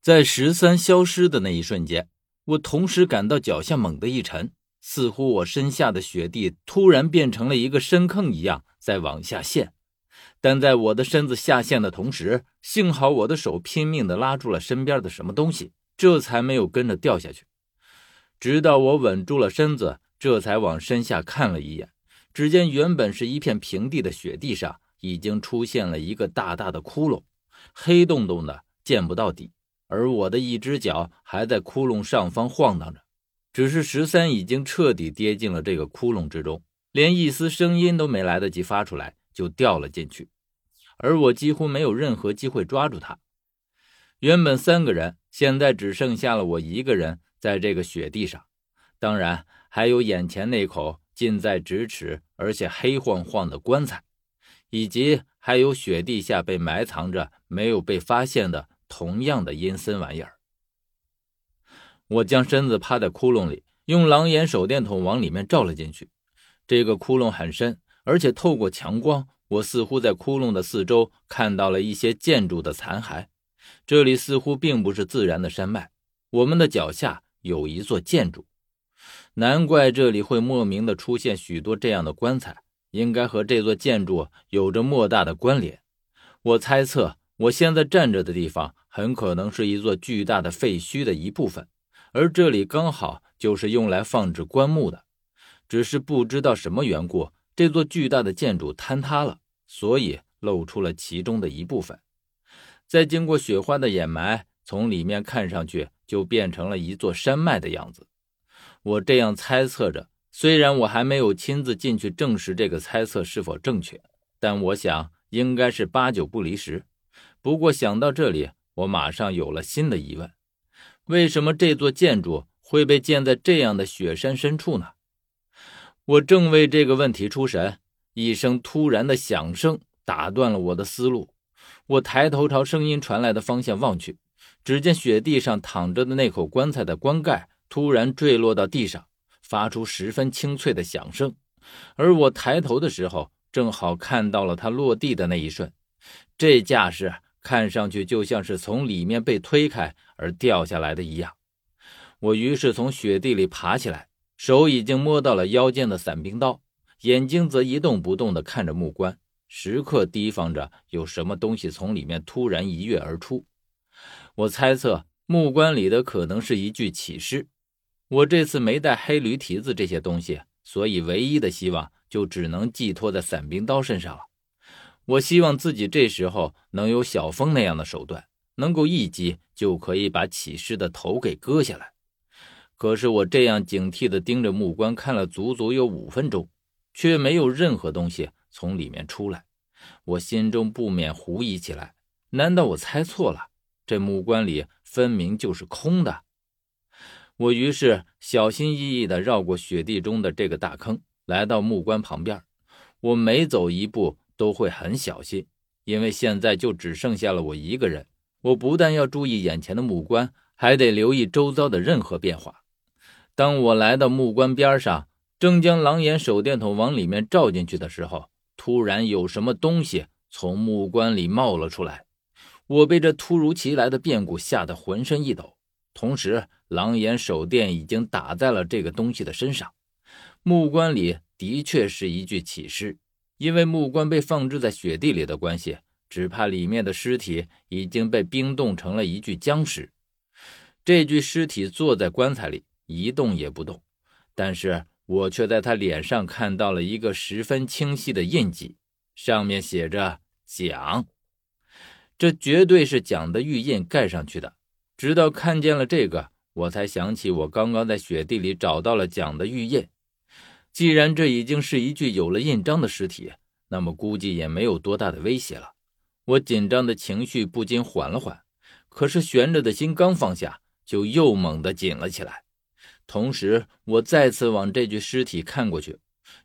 在十三消失的那一瞬间，我同时感到脚下猛地一沉，似乎我身下的雪地突然变成了一个深坑一样在往下陷。但在我的身子下陷的同时，幸好我的手拼命地拉住了身边的什么东西，这才没有跟着掉下去。直到我稳住了身子，这才往身下看了一眼，只见原本是一片平地的雪地上，已经出现了一个大大的窟窿，黑洞洞的，见不到底。而我的一只脚还在窟窿上方晃荡着，只是十三已经彻底跌进了这个窟窿之中，连一丝声音都没来得及发出来。就掉了进去，而我几乎没有任何机会抓住他。原本三个人，现在只剩下了我一个人在这个雪地上，当然还有眼前那口近在咫尺而且黑晃晃的棺材，以及还有雪地下被埋藏着没有被发现的同样的阴森玩意儿。我将身子趴在窟窿里，用狼眼手电筒往里面照了进去。这个窟窿很深。而且透过强光，我似乎在窟窿的四周看到了一些建筑的残骸。这里似乎并不是自然的山脉，我们的脚下有一座建筑，难怪这里会莫名的出现许多这样的棺材，应该和这座建筑有着莫大的关联。我猜测，我现在站着的地方很可能是一座巨大的废墟的一部分，而这里刚好就是用来放置棺木的，只是不知道什么缘故。这座巨大的建筑坍塌了，所以露出了其中的一部分。再经过雪花的掩埋，从里面看上去就变成了一座山脉的样子。我这样猜测着，虽然我还没有亲自进去证实这个猜测是否正确，但我想应该是八九不离十。不过想到这里，我马上有了新的疑问：为什么这座建筑会被建在这样的雪山深处呢？我正为这个问题出神，一声突然的响声打断了我的思路。我抬头朝声音传来的方向望去，只见雪地上躺着的那口棺材的棺盖突然坠落到地上，发出十分清脆的响声。而我抬头的时候，正好看到了它落地的那一瞬，这架势看上去就像是从里面被推开而掉下来的一样。我于是从雪地里爬起来。手已经摸到了腰间的伞兵刀，眼睛则一动不动地看着木棺，时刻提防着有什么东西从里面突然一跃而出。我猜测木棺里的可能是一具起尸。我这次没带黑驴蹄子这些东西，所以唯一的希望就只能寄托在伞兵刀身上了。我希望自己这时候能有小峰那样的手段，能够一击就可以把起尸的头给割下来。可是我这样警惕地盯着木棺看了足足有五分钟，却没有任何东西从里面出来。我心中不免狐疑起来：难道我猜错了？这木棺里分明就是空的。我于是小心翼翼地绕过雪地中的这个大坑，来到木棺旁边。我每走一步都会很小心，因为现在就只剩下了我一个人。我不但要注意眼前的木棺，还得留意周遭的任何变化。当我来到木棺边上，正将狼眼手电筒往里面照进去的时候，突然有什么东西从木棺里冒了出来。我被这突如其来的变故吓得浑身一抖，同时狼眼手电已经打在了这个东西的身上。木棺里的确是一具起尸，因为木棺被放置在雪地里的关系，只怕里面的尸体已经被冰冻成了一具僵尸。这具尸体坐在棺材里。一动也不动，但是我却在他脸上看到了一个十分清晰的印记，上面写着“蒋”，这绝对是蒋的玉印盖上去的。直到看见了这个，我才想起我刚刚在雪地里找到了蒋的玉印。既然这已经是一具有了印章的尸体，那么估计也没有多大的威胁了。我紧张的情绪不禁缓了缓，可是悬着的心刚放下，就又猛地紧了起来。同时，我再次往这具尸体看过去。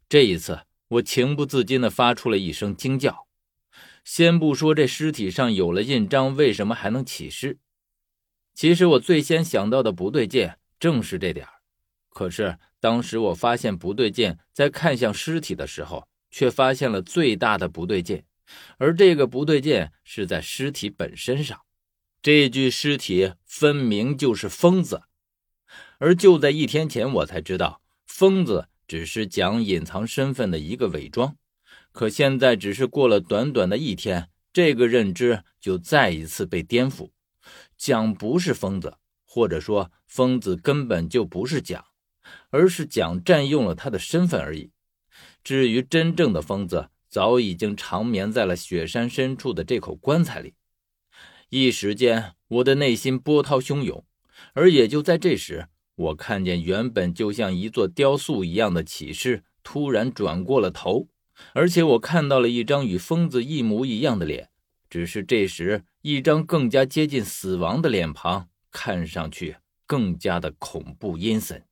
这一次，我情不自禁地发出了一声惊叫。先不说这尸体上有了印章，为什么还能起尸？其实我最先想到的不对劲，正是这点可是当时我发现不对劲，在看向尸体的时候，却发现了最大的不对劲。而这个不对劲是在尸体本身上。这具尸体分明就是疯子。而就在一天前，我才知道疯子只是蒋隐藏身份的一个伪装。可现在只是过了短短的一天，这个认知就再一次被颠覆。蒋不是疯子，或者说疯子根本就不是蒋，而是蒋占用了他的身份而已。至于真正的疯子，早已经长眠在了雪山深处的这口棺材里。一时间，我的内心波涛汹涌。而也就在这时，我看见原本就像一座雕塑一样的启示突然转过了头。而且我看到了一张与疯子一模一样的脸，只是这时一张更加接近死亡的脸庞，看上去更加的恐怖阴森。